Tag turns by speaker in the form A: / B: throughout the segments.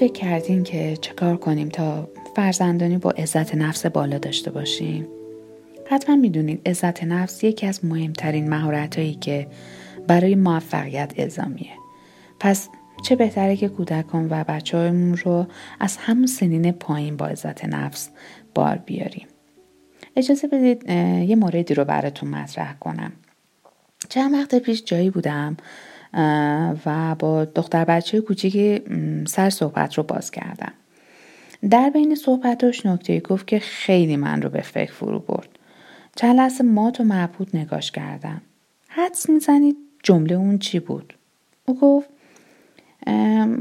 A: فکر کردین که چه کار کنیم تا فرزندانی با عزت نفس بالا داشته باشیم؟ حتما می‌دونید عزت نفس یکی از مهمترین مهارت هایی که برای موفقیت الزامیه. پس چه بهتره که کودکان و بچه هایمون رو از همون سنین پایین با عزت نفس بار بیاریم. اجازه بدید یه موردی رو براتون مطرح کنم. چند وقت پیش جایی بودم و با دختر بچه کوچیک سر صحبت رو باز کردم. در بین صحبتاش نکته گفت که خیلی من رو به فکر فرو برد. چند لحظه مات و معبود نگاش کردم. حدس می‌زنید جمله اون چی بود؟ او گفت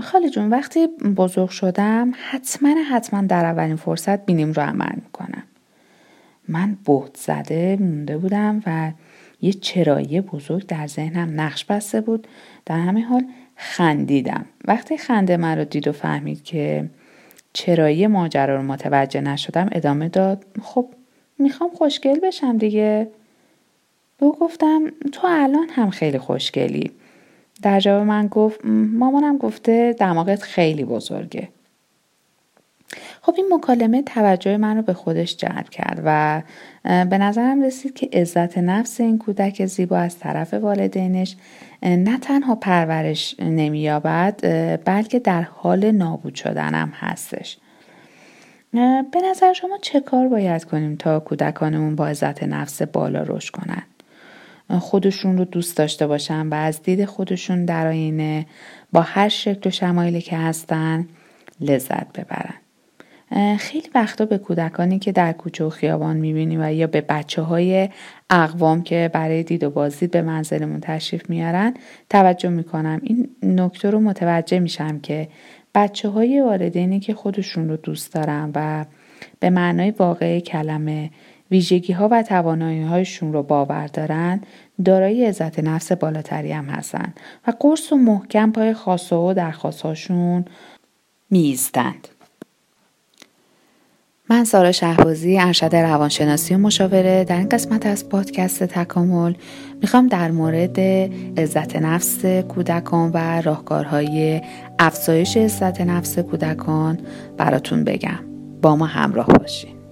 A: خاله جون وقتی بزرگ شدم حتما حتما در اولین فرصت بینیم رو عمل می‌کنم. من بهت زده مونده بودم و یه چرایی بزرگ در ذهنم نقش بسته بود. در همین حال خندیدم. وقتی خنده من دید و فهمید که چرایی ماجرا رو متوجه نشدم ادامه داد خب می‌خوام خوشگل بشم دیگه. به گفتم تو الان هم خیلی خوشگلی. در جواب من گفت مامانم گفته دماغت خیلی بزرگه. خب این مکالمه توجه من رو به خودش جلب کرد و به نظرم رسید که عزت نفس این کودک زیبا از طرف والدینش نه تنها پرورش نمییابد بلکه در حال نابود شدنم هستش. به نظر شما چه کار باید کنیم تا کودکانمون با عزت نفس بالا رشد کنن خودشون رو دوست داشته باشن و از دید خودشون در آینه با هر شکل و شمایلی که هستن لذت ببرن. خیلی وقتا به کودکانی که در کوچه و خیابان می‌بینیم و یا به بچه های اقوام که برای دید و بازدید به منزلمون تشریف میارن توجه می‌کنم این نکته رو متوجه میشم که بچه های والدینی که خودشون رو دوست دارن و به معنای واقعی کلمه ویژگی ها و توانایی هایشون رو باور دارن دارای عزت نفس بالاتری هم هستن و قرص و محکم پای خاصه و درخواست هاشون می‌زدند. من سارا شهبازی ارشد روانشناسی و مشاوره در این قسمت از پادکست تکامل می‌خوام در مورد عزت نفس کودکان و راهکارهای افزایش عزت نفس کودکان براتون بگم. با ما همراه باشین.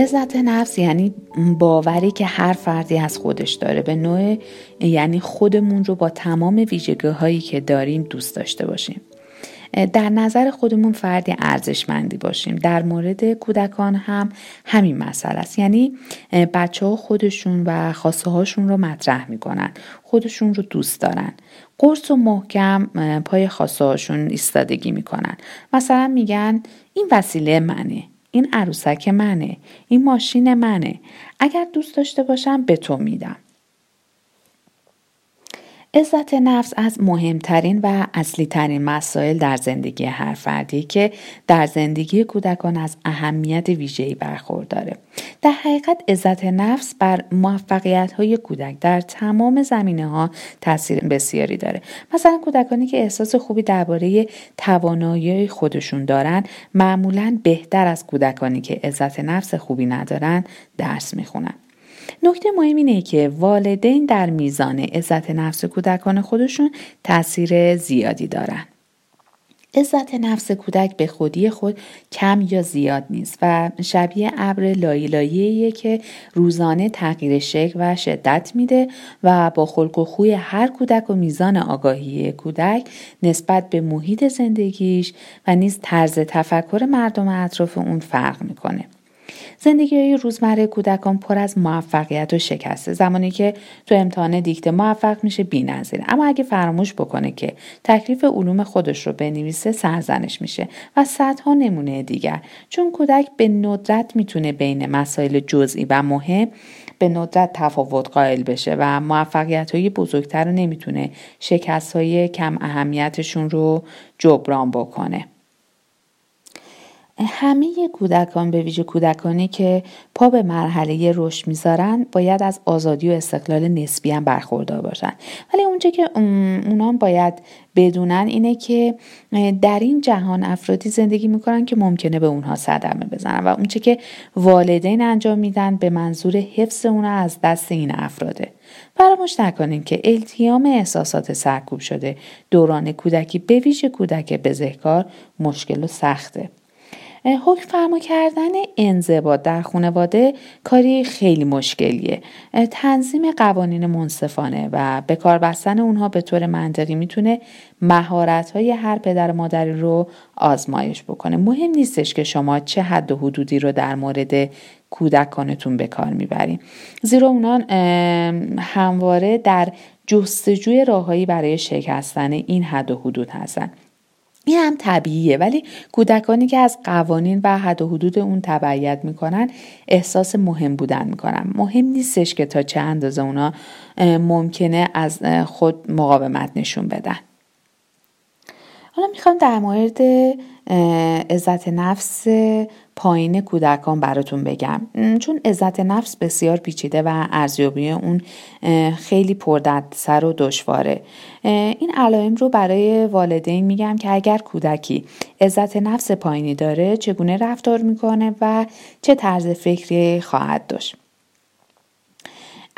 A: عزت نفس یعنی باوری که هر فردی از خودش داره. به نوع یعنی خودمون رو با تمام ویژگی هایی که داریم دوست داشته باشیم. در نظر خودمون فردی ارزشمندی باشیم. در مورد کودکان هم همین مسئله است. یعنی بچه ها خودشون و خواسته هاشون رو مطرح می‌کنن. خودشون رو دوست دارن. قرص و محکم پای خواسته هاشون ایستادگی می‌کنن. مثلا میگن این وسیله منه. این عروسک منه این ماشین منه. اگر دوست داشته باشم به تو میدم. عزت نفس از مهمترین و اصلی ترین مسائل در زندگی هر فردی که در زندگی کودکان از اهمیت ویژه‌ای برخورداره. در حقیقت عزت نفس بر موفقیت های کودک در تمام زمینه ها تاثیر بسیاری داره. مثلا کودکانی که احساس خوبی درباره توانایی خودشون دارن معمولا بهتر از کودکانی که عزت نفس خوبی ندارن درس می‌خونن. نکته مهم اینه که والدین در میزان عزت نفس کودکان خودشون تاثیر زیادی دارن. عزت نفس کودک به خودی خود کم یا زیاد نیست و شبیه ابر لایی که روزانه تغییر شکل و شدت میده و با خلق و خوی هر کودک و میزان آگاهی کودک نسبت به محیط زندگیش و نیز طرز تفکر مردم اطراف اون فرق می‌کنه. زندگی روزمره کودکان پر از موفقیت و شکسته زمانی که تو امتحان دیکته موفق میشه نظیره. اما اگه فراموش بکنه که تکلیف علوم خودش رو بنویسه سرزنش میشه و صدها نمونه دیگر. چون کودک به ندرت می‌تونه بین مسائل جزئی و مهم به ندرت تفاوت قائل بشه و موفقیت های بزرگتر رو نمی‌تونه شکست های کم اهمیتشون رو جبران بکنه. همه کودکان به ویژه کودکانی که پا به مرحله رشد می‌ذارن باید از آزادی و استقلال نسبی هم برخوردار باشن. ولی اونجا که اونان باید بدونن اینه که در این جهان افرادی زندگی می‌کنن که ممکنه به اونها صدمه بزنن و اونچه که والدین انجام میدن به منظور حفظ اونها از دست این افراده. فراموش نکنیم که التیام احساسات سرکوب شده دوران کودکی به ویژه کودک بزهکار مشکل و سخته. حکم فرما کردن انضباط در خانواده کاری خیلی مشکلیه. تنظیم قوانین منصفانه و به کار بستن اونها به طور منطقی می‌تونه مهارت های هر پدر و مادری رو آزمایش بکنه. مهم نیستش که شما چه حد و حدودی رو در مورد کودکانتون به کار می‌برین. زیرا اونان همواره در جستجوی راههایی برای شکستن این حد و حدود هستن. این هم طبیعیه ولی کودکانی که از قوانین و حد و حدود اون تبعیت می‌کنن احساس مهم بودن می‌کنن. مهم نیستش که تا چه اندازه اونا ممکنه از خود مقاومت نشون بدن. حالا می‌خوام در مورد عزت نفس پایین کودکان براتون بگم. چون عزت نفس بسیار پیچیده و ارزیابی اون خیلی سر و دشواره. این علائم رو برای والدین میگم که اگر کودکی عزت نفس پایینی داره چگونه رفتار می‌کنه و چه طرز فکری خواهد داشت؟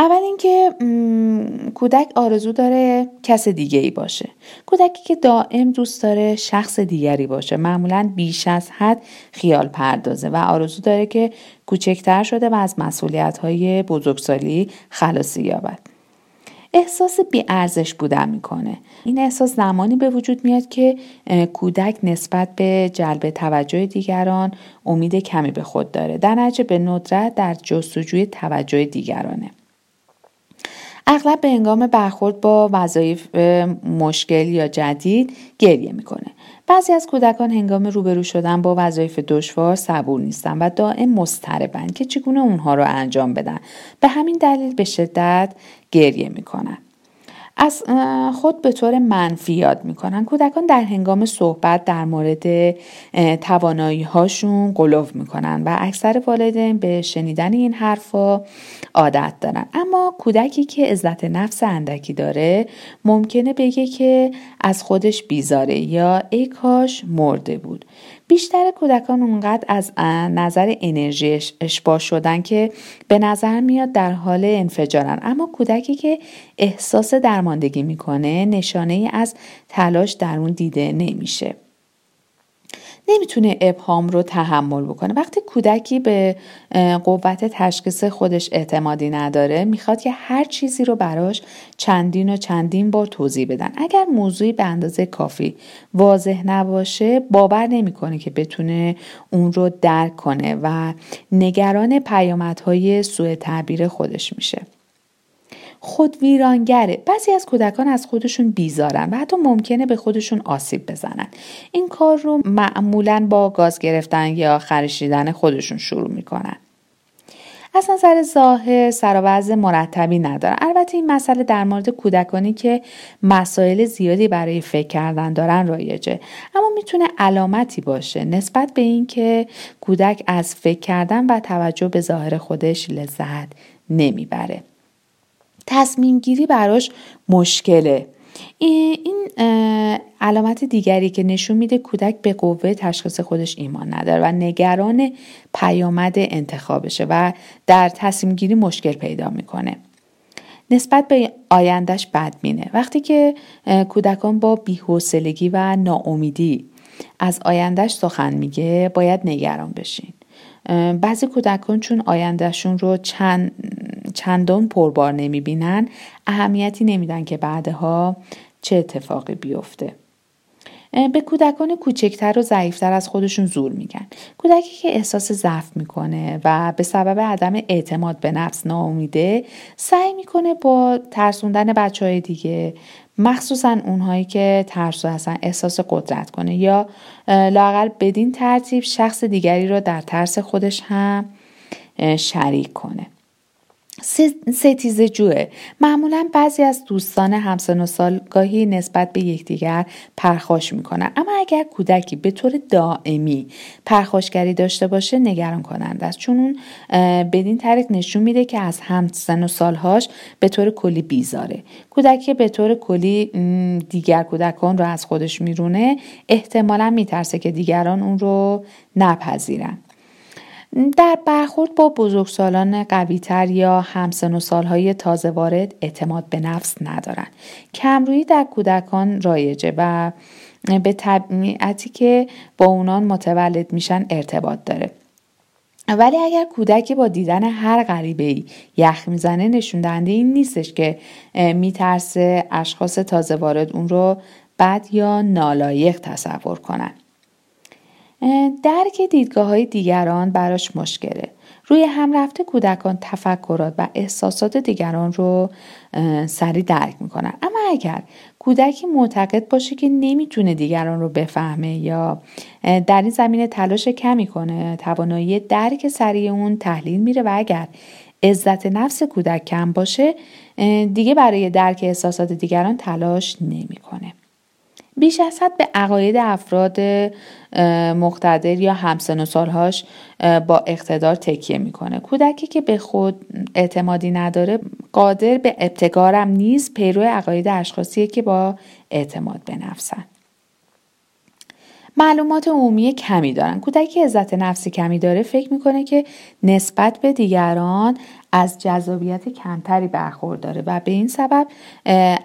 A: اول اینکه کودک آرزو داره کس دیگه ای باشه. کودکی که دائم دوست داره شخص دیگری باشه. معمولا بیش از حد خیال پردازه و آرزو داره که کوچکتر شده و از مسئولیت های بزرگسالی خلاصی یابد. احساس بیارزش بودن می‌کنه. این احساس زمانی به وجود میاد که کودک نسبت به جلب توجه دیگران امید کمی به خود داره. در نتیجه به ندرت در جستجوی توجه دیگرانه. اغلب به انگام برخورد با وظایف مشکل یا جدید گریه می‌کنه. بعضی از کودکان هنگام روبرو شدن با وظایف دشوار صبور نیستن و دائم مضطربن که چگونه اونها رو انجام بدن. به همین دلیل به شدت گریه می‌کنن. از خود به طور منفی یاد می‌کنن. کودکان در هنگام صحبت در مورد توانایی هاشون قلوف می‌کنن و اکثر والدین به شنیدن این حرفا عادت دارن. اما کودکی که عزت نفس اندکی داره ممکنه بگه که از خودش بیزاره یا ای کاش مرده بود. بیشتر کودکان اونقدر از نظر انرژی اشباه شدن که به نظر میاد در حال انفجارن. اما کودکی که احساس درماندگی می‌کنه نشانه از تلاش در اون دیده نمیشه. نمی‌تونه ابهام رو تحمل بکنه. وقتی کودکی به قوت تشخیص خودش اعتمادی نداره می‌خواد که هر چیزی رو براش چندین و چندین بار توضیح بدن. اگر موضوعی به اندازه کافی واضح نباشه باور نمی‌کنه که بتونه اون رو درک کنه و نگران پیامدهای سوء تعبیر خودش میشه. خود ویرانگره. بعضی از کودکان از خودشون بیزارن و حتی ممکنه به خودشون آسیب بزنن. این کار رو معمولا با گاز گرفتن یا خرشیدن خودشون شروع می‌کنن. از نظر ظاهر سر مرتبی ندارن. البته این مسئله در مورد کودکانی که مسائل زیادی برای فکر کردن دارن رایجه. اما می‌تونه علامتی باشه نسبت به اینکه کودک از فکر کردن و توجه به ظاهر خودش لذت نمی‌بره. تصمیم گیری براش مشکله. این علامت دیگری که نشون میده کودک به قوه تشخیص خودش ایمان نداره و نگران پیامد انتخابشه و در تصمیم گیری مشکل پیدا می‌کنه. نسبت به آیندهش بدبینه وقتی که کودکان با بیحوصلگی و ناامیدی از آیندهش سخن میگه باید نگران بشین. بعضی کودکان چون آیندهشون رو چند چندان پربار نمی‌بینن اهمیتی نمیدن که بعدها چه اتفاقی بیفته. به کودکان کوچکتر و ضعیفتر از خودشون زور میگن. کودکی که احساس ضعف می‌کنه و به سبب عدم اعتماد به نفس ناامیده سعی می‌کنه با ترسوندن بچه های دیگه مخصوصا اونهایی که ترسو هستن احساس قدرت کنه یا لاقل بدین ترتیب شخص دیگری رو در ترس خودش هم شریک کنه. ستیز جوه. معمولا بعضی از دوستان همسن و سال گاهی نسبت به یکدیگر پرخاش می‌کنن. اما اگر کودکی به طور دائمی پرخاشگری داشته باشه نگران کننده است. چون اون بدین طریق نشون میده که از همسن و سالهاش به طور کلی بیزاره. کودکی به طور کلی دیگر کودکان رو از خودش میرونه. احتمالا میترسه که دیگران اون رو نپذیرن. در برخورد با بزرگسالان قویتر یا همسن و سالهای تازه وارد اعتماد به نفس ندارن. کمرویی در کودکان رایجه و به طبیعتی که با اونان متولد میشن ارتباط داره. ولی اگر کودکی با دیدن هر غریبه ای یخ می‌زنه نشون دهنده این نیستش که میترسه اشخاص تازه وارد اون رو بد یا نالایق تصور کنن. درک دیدگاه های دیگران براش مشکله. روی هم رفته کودکان تفکرات و احساسات دیگران رو سریع درک می‌کنن. اما اگر کودکی معتقد باشه که نمی‌تونه دیگران رو بفهمه یا در این زمینه تلاش کمی کنه توانایی درک سریع اون تحلیل میره و اگر عزت نفس کودک کم باشه دیگه برای درک احساسات دیگران تلاش نمی‌کنه. بیش از حد به عقاید افراد مقتدر یا همسن و سالهاش با اقتدار تکیه می‌کنه. کودکی که به خود اعتمادی نداره قادر به ابتکارم نیست پیرو عقاید اشخاصیه که با اعتماد به نفسن معلومات عمومی کمی دارن. کودکی عزت نفسی کمی داره فکر می‌کنه که نسبت به دیگران از جذابیت کمتری برخورداره و به این سبب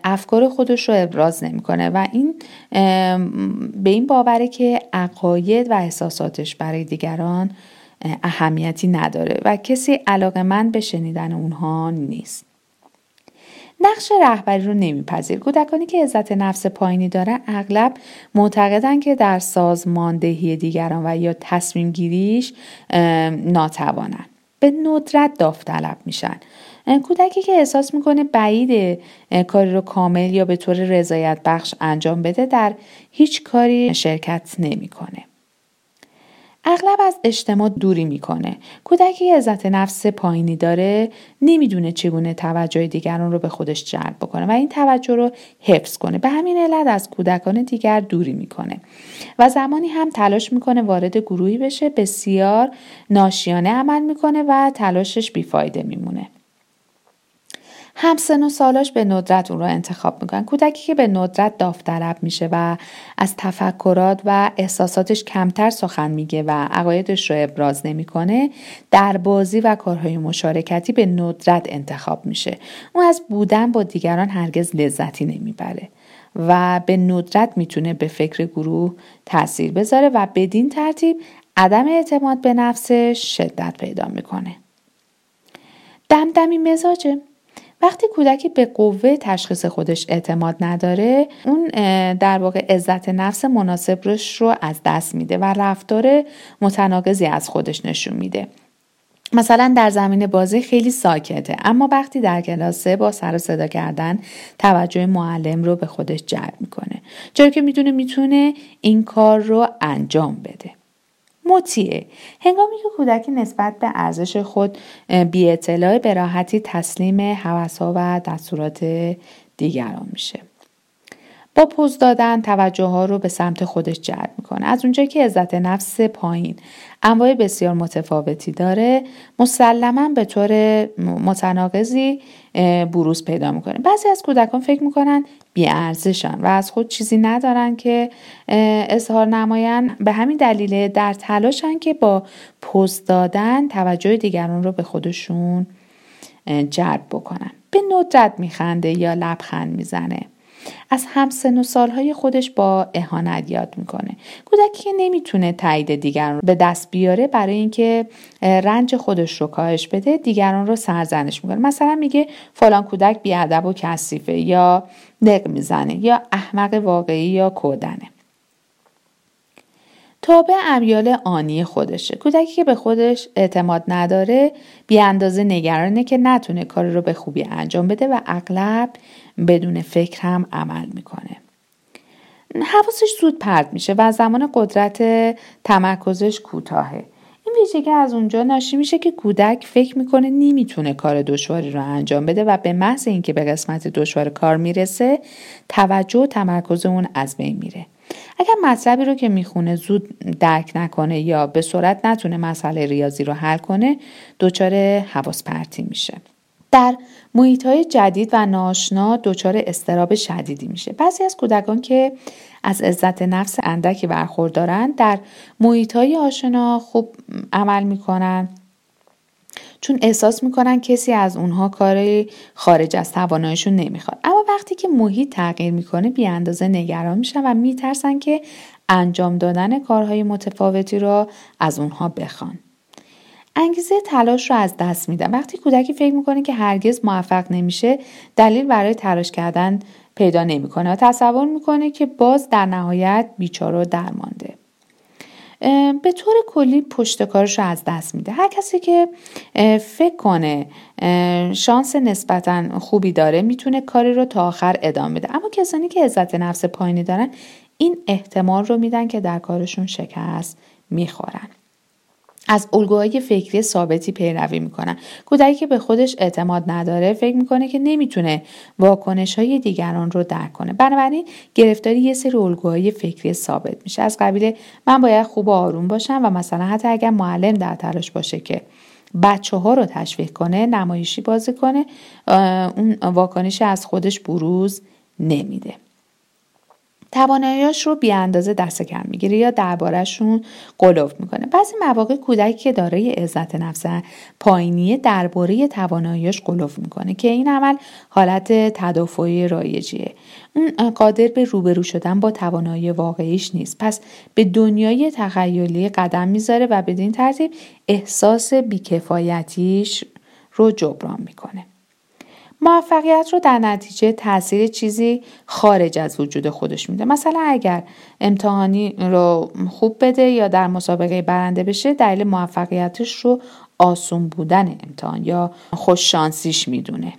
A: افکار خودش رو ابراز نمی‌کنه و این به این باوره که عقاید و احساساتش برای دیگران اهمیتی نداره و کسی علاقه من به شنیدن اونها نیست. نقش رهبری رو نمیپذیر. کودکانی که عزت نفس پایینی دارن اغلب معتقدن که در سازماندهی دیگران و یا تصمیم گیریش ناتوانن. به ندرت داوطلب میشن. کودکی که احساس می‌کنه بعید کاری رو کامل یا به طور رضایت بخش انجام بده در هیچ کاری شرکت نمی‌کنه. اغلب از اجتماع دوری می‌کنه. کودکی عزت نفس پایینی داره نمی‌دونه چگونه توجه دیگران رو به خودش جلب بکنه و این توجه رو حفظ کنه. به همین علت از کودکان دیگر دوری می‌کنه. و زمانی هم تلاش می‌کنه وارد گروهی بشه بسیار ناشیانه عمل می‌کنه و تلاشش بیفایده میمونه. همسن و سالاش به ندرت اون رو انتخاب می‌کنن. کودکی که به ندرت داوطلب میشه و از تفکرات و احساساتش کمتر سخن میگه و عقایدش رو ابراز نمی‌کنه در بازی و کارهای مشارکتی به ندرت انتخاب میشه. اون از بودن با دیگران هرگز لذتی نمی‌بره و به ندرت می‌تونه به فکر گروه تاثیر بذاره و بدین ترتیب عدم اعتماد به نفسش شدت پیدا می‌کنه. دمدمی مزاجه. وقتی کودکی به قوه تشخیص خودش اعتماد نداره اون در واقع عزت نفس مناسبش رو از دست میده و رفتار متناقضی از خودش نشون میده. مثلا در زمین بازی خیلی ساکته اما وقتی در کلاسه با سر و صدا کردن توجه معلم رو به خودش جلب می‌کنه چرا که می‌دونه می‌تونه این کار رو انجام بده. مطیعه هنگامی که کودکی نسبت به ارزش خود بی اطلاع به راحتی تسلیم حوثها و دستورات دیگران میشه. با پوز دادن توجه ها رو به سمت خودش جلب می‌کنه. از اونجایی که عزت نفس پایین. انواع بسیار متفاوتی داره. مسلما به طور متناقضی بروز پیدا می‌کنه. بعضی از کودکان فکر می‌کنن بیارزشن و از خود چیزی ندارن که اظهار نمایان. به همین دلیل در تلاشن که با پست دادن توجه دیگران رو به خودشون جلب بکنن. به ندرت میخنده یا لبخند می‌زنه. از همسن و سالهای خودش با اهانت یاد می‌کنه. کودکی که نمی‌تونه تایید دیگران به دست بیاره برای اینکه رنج خودش رو کاهش بده دیگران رو سرزنش می‌کنه. مثلا میگه فلان کودک بیادب و کثیفه یا نق می‌زنه یا احمق واقعی یا کودنه. تابع امیال آنی خودشه. کودکی که به خودش اعتماد نداره بی اندازه نگرانه که نتونه کار رو به خوبی انجام بده و اغلب بدون فکر هم عمل می‌کنه. حواسش زود پرد میشه و زمان قدرت تمرکزش کوتاهه. این ویژگی از اونجا ناشی میشه که کودک فکر می‌کنه نمی‌تونه کار دشواری رو انجام بده و به محض اینکه به قسمت دشوار کار می‌رسه توجه و تمرکز اون از بین میره. اگر مطلبی رو که می‌خونه زود درک نکنه یا به صورت نتونه مسئله ریاضی رو حل کنه دچار حواس پرتی میشه. در محیط جدید و ناشنا دچار استراب شدیدی میشه. بعضی از کودکان که از عزت نفس اندکی برخوردارن در محیط آشنا خوب عمل می‌کنن چون احساس می‌کنن کسی از اونها کاری خارج از تواناییشون نمی‌خواد. اما وقتی که محیط تغییر می‌کنه بی اندازه نگران میشن و میترسن که انجام دادن کارهای متفاوتی را از اونها بخوان. انگیزه تلاش رو از دست میدن. وقتی کودکی فکر می‌کنه که هرگز موفق نمیشه دلیل برای تلاش کردن پیدا نمی‌کنه و تصور می‌کنه که باز در نهایت بیچاره و درمانده. به طور کلی پشت کارش رو از دست میده. هر کسی که فکر کنه شانس نسبتا خوبی داره می‌تونه کاری رو تا آخر ادامه بده. اما کسانی که عزت نفس پایینی دارن این احتمال رو میدن که در کارشون شکست می‌خورن. از الگوهای فکری ثابتی پیروی می‌کنن. کودکی که به خودش اعتماد نداره فکر می‌کنه که نمی‌تونه واکنش های دیگران رو درک کنه. بنابراین گرفتاری یه سری الگوهای فکری ثابت میشه. از قبیل من باید خوب و آروم باشم و مثلا حتی اگر معلم در تلاش باشه که بچه ها رو تشویق کنه نمایشی بازی کنه اون واکنشی از خودش بروز نمیده. تواناییاش رو بی اندازه دست کم می‌گیره یا دربارهشون قلوف می‌کنه. بعضی مواقع کودکی که دارای عزت نفس پایینیه درباره تواناییاش قلوف می‌کنه که این عمل حالت تدافعی رایجیه. اون قادر به روبرو شدن با توانایی واقعیش نیست. پس به دنیای تخیلی قدم می‌ذاره و بدین ترتیب احساس بیکفایتیش رو جبران می‌کنه. موفقیت رو در نتیجه تاثیر چیزی خارج از وجود خودش میده. مثلا اگر امتحانی رو خوب بده یا در مسابقه برنده بشه دلیل موفقیتش رو آسون بودن امتحان یا خوششانسیش می‌دونه.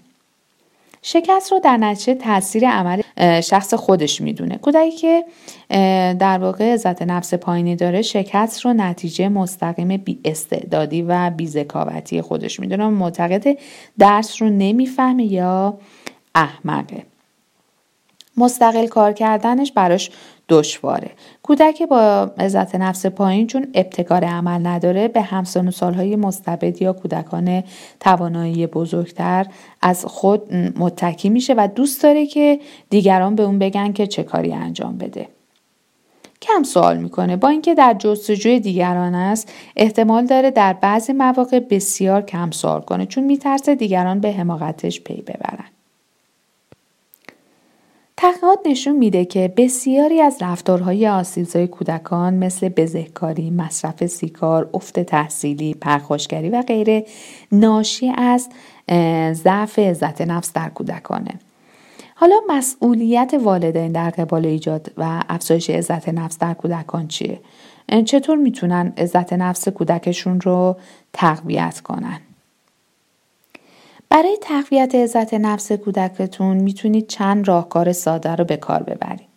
A: شکست رو در نتیجه تاثیر عمل شخص خودش می‌دونه. کودکی که در واقع عزت نفس پایینی داره شکست رو نتیجه مستقیم بی استعدادی و بی ذکاوتی خودش می‌دونه معتقد درس رو نمی‌فهمه یا احمقه. مستقل کار کردنش براش دشواره. کودک با عزت نفس پایین چون ابتکار عمل نداره به همسان و سالهای مستبد یا کودکان توانایی بزرگتر از خود متکی میشه و دوست داره که دیگران به اون بگن که چه کاری انجام بده. کم سوال می‌کنه. با اینکه در جستجوی دیگران است احتمال داره در بعضی مواقع بسیار کم سوال کنه چون میترسه دیگران به حماقتش پی ببرن. تحقیقات نشون میده که بسیاری از رفتارهای آسیبزای کودکان مثل بزهکاری، مصرف سیگار، افت تحصیلی، پرخاشگری و غیره ناشی از ضعف عزت نفس در کودکانه. حالا مسئولیت والدین در قبال ایجاد و افزایش عزت نفس در کودکان چیه؟ چطور می‌تونن عزت نفس کودکشون رو تقویت کنن؟ برای تقویت عزت نفس کودکتون می‌تونید چند راهکار ساده رو به کار ببرید.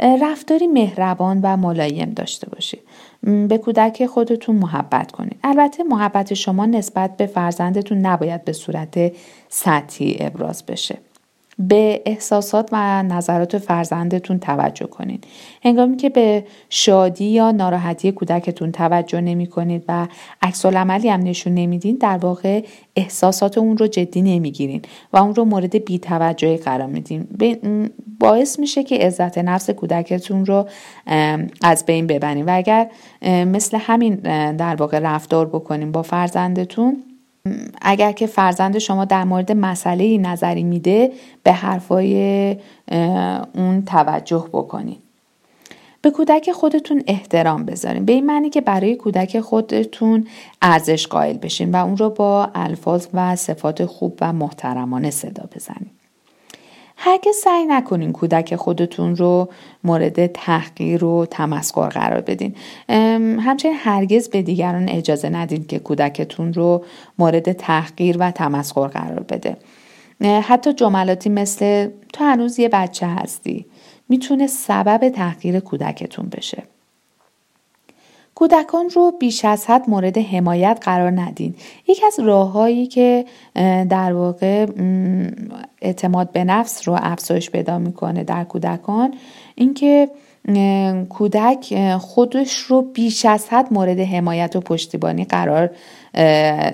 A: رفتاری مهربان و ملایم داشته باشید. به کودک خودتون محبت کنید. البته محبت شما نسبت به فرزندتون نباید به صورت سطحی ابراز بشه. به احساسات و نظرات فرزندتون توجه کنید. هنگامی که به شادی یا ناراحتی کودکتون توجه نمی کنید و عکس عملی هم نشون نمیدین در واقع احساسات اون رو جدی نمی‌گیرین و اون رو مورد بیتوجهی قرار میدین باعث میشه که عزت نفس کودکتون رو از بین ببرین و اگر مثل همین در واقع رفتار بکنین با فرزندتون اگر که فرزند شما در مورد مسئله نظری میده به حرفای اون توجه بکنید به کودک خودتون احترام بذارین. به این معنی که برای کودک خودتون ارزش قائل بشین و اون رو با الفاظ و صفات خوب و محترمانه صدا بزنید هرگز سعی نکنین کودک خودتون رو مورد تحقیر و تمسخر قرار بدین. همچنین هرگز به دیگران اجازه ندین که کودکتون رو مورد تحقیر و تمسخر قرار بده. حتی جملاتی مثل تو هنوز یه بچه هستی. می‌تونه سبب تحقیر کودکتون بشه. کودکان رو بیش از حد مورد حمایت قرار ندین. یکی از راههایی که در واقع اعتماد به نفس رو افزایش پیدا می‌کنه در کودکان اینکه کودک خودش رو بیش از حد مورد حمایت و پشتیبانی قرار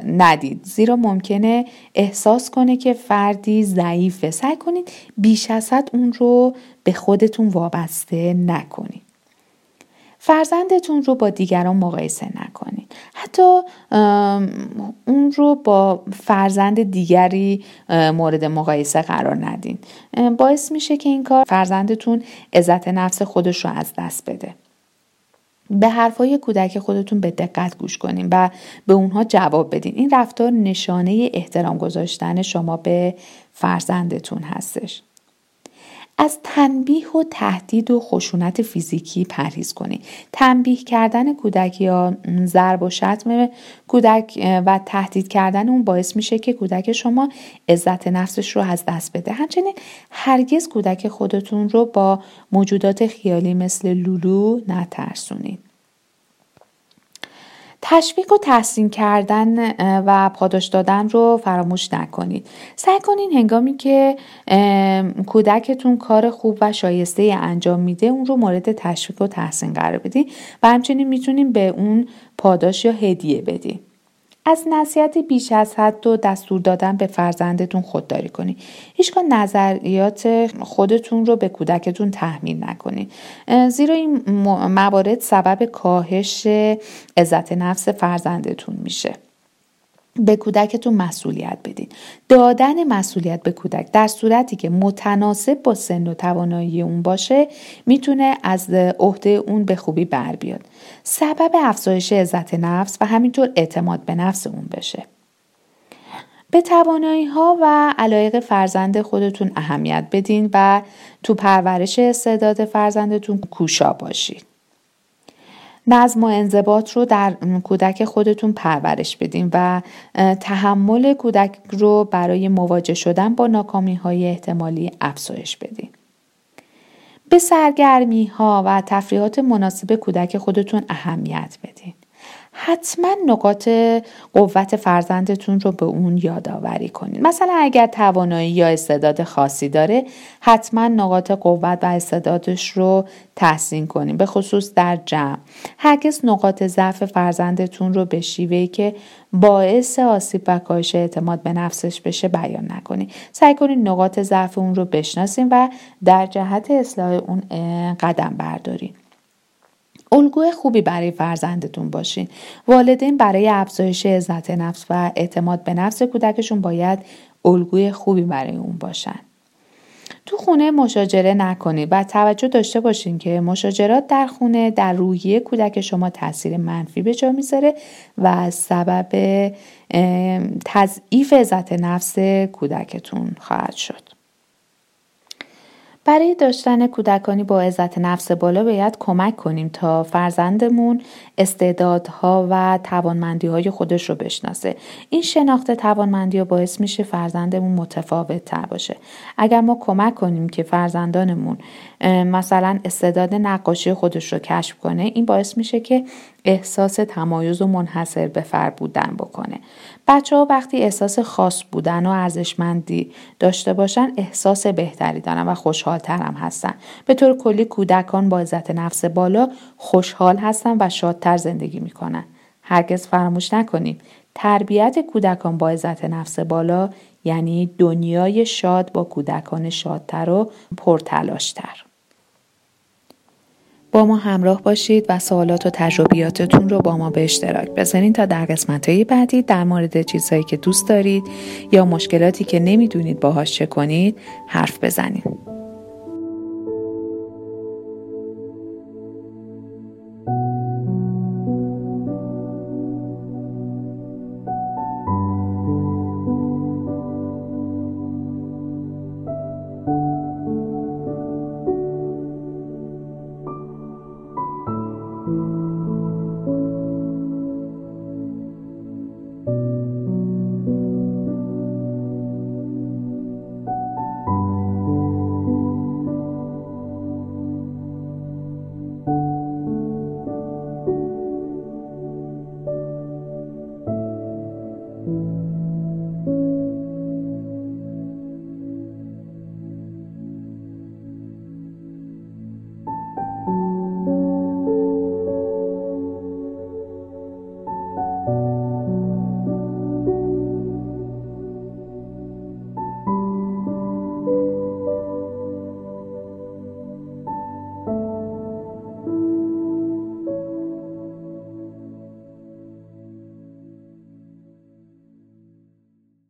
A: ندید زیرا ممکنه احساس کنه که فردی ضعیفه. سعی کنید بیش از حد اون رو به خودتون وابسته نکنید. فرزندتون رو با دیگران مقایسه نکنید حتی اون رو با فرزند دیگری مورد مقایسه قرار ندین. باعث میشه که این کار فرزندتون عزت نفس خودش رو از دست بده. به حرفای کودک خودتون به دقت گوش کنین و به اونها جواب بدین. این رفتار نشانه احترام گذاشتن شما به فرزندتون هستش. از تنبیه و تهدید و خشونت فیزیکی پرهیز کنید تنبیه کردن کودک یا ضرب و شتم کودک و تهدید کردن اون باعث میشه که کودک شما عزت نفسش رو از دست بده. همچنین هرگز کودک خودتون رو با موجودات خیالی مثل لولو نترسونید. تشویق و تحسین کردن و پاداش دادن رو فراموش نکنید. سعی کنین هنگامی که کودکتون کار خوب و شایسته انجام میده اون رو مورد تشویق و تحسین قرار بدین و همچنین می‌تونین به اون پاداش یا هدیه بدین. از نصیحت بیش از حد و دستور دادن به فرزندتون خودداری کنید هیچگاه نظریات خودتون رو به کودکتون تحمیل نکنید زیرا این موارد سبب کاهش عزت نفس فرزندتون میشه. به کودکتون مسئولیت بدین. دادن مسئولیت به کودک در صورتی که متناسب با سن و توانایی اون باشه می‌تونه از عهده اون به خوبی بر بیاد. سبب افزایش عزت نفس و همینطور اعتماد به نفس اون بشه. به توانایی ها و علایق فرزند خودتون اهمیت بدین و تو پرورش استعداد فرزندتون کوشا باشید نظم و انضباط رو در کودک خودتون پرورش بدین و تحمل کودک رو برای مواجه شدن با ناکامی های احتمالی افزایش بدین. به سرگرمی ها و تفریحات مناسب کودک خودتون اهمیت بدین. حتما نقاط قوت فرزندتون رو به اون یادآوری کنید. مثلا اگر توانایی یا استعداد خاصی داره حتما نقاط قوت و استعدادش رو تحسین کنید به خصوص در جمع. هرگز نقاط ضعف فرزندتون رو به شیوهی که باعث آسیب و کاهش اعتماد به نفسش بشه بیان نکنید. سعی کنید نقاط ضعف اون رو بشناسید و در جهت اصلاح اون قدم بردارید. الگوی خوبی برای فرزندتون باشین. والدین برای افزایش عزت نفس و اعتماد به نفس کودکشون باید الگوی خوبی برای اون باشن. تو خونه مشاجره نکنید و توجه داشته باشین که مشاجرات در خونه در روحیه کودک شما تاثیر منفی به جا می‌ذاره و سبب تضعیف عزت نفس کودکتون خواهد شد. برای داشتن کودکانی با عزت نفس بالا باید کمک کنیم تا فرزندمون استعدادها و توانمندی های خودش رو بشناسه. این شناخت توانمندی ها باعث میشه فرزندمون متفاوت تر باشه. اگر ما کمک کنیم که فرزندانمون مثلا استعداد نقاشی خودش رو کشف کنه این باعث میشه که احساس تمایز و منحصر به فرد بودن بکنه. بچه ها وقتی احساس خاص بودن و ارزشمندی داشته باشن احساس بهتری دارن و خوشحالتر هم هستن. به طور کلی کودکان با عزت نفس بالا خوشحال هستن و شادتر زندگی می‌کنن. هرگز فراموش نکنیم تربیت کودکان با عزت نفس بالا یعنی دنیای شاد با کودکان شادتر و پرتلاشتر. با ما همراه باشید و سوالات و تجربیاتتون رو با ما به اشتراک بذارین تا در قسمت های بعدی در مورد چیزهایی که دوست دارید یا مشکلاتی که نمی‌دونید باهاش چه کنید حرف بزنید.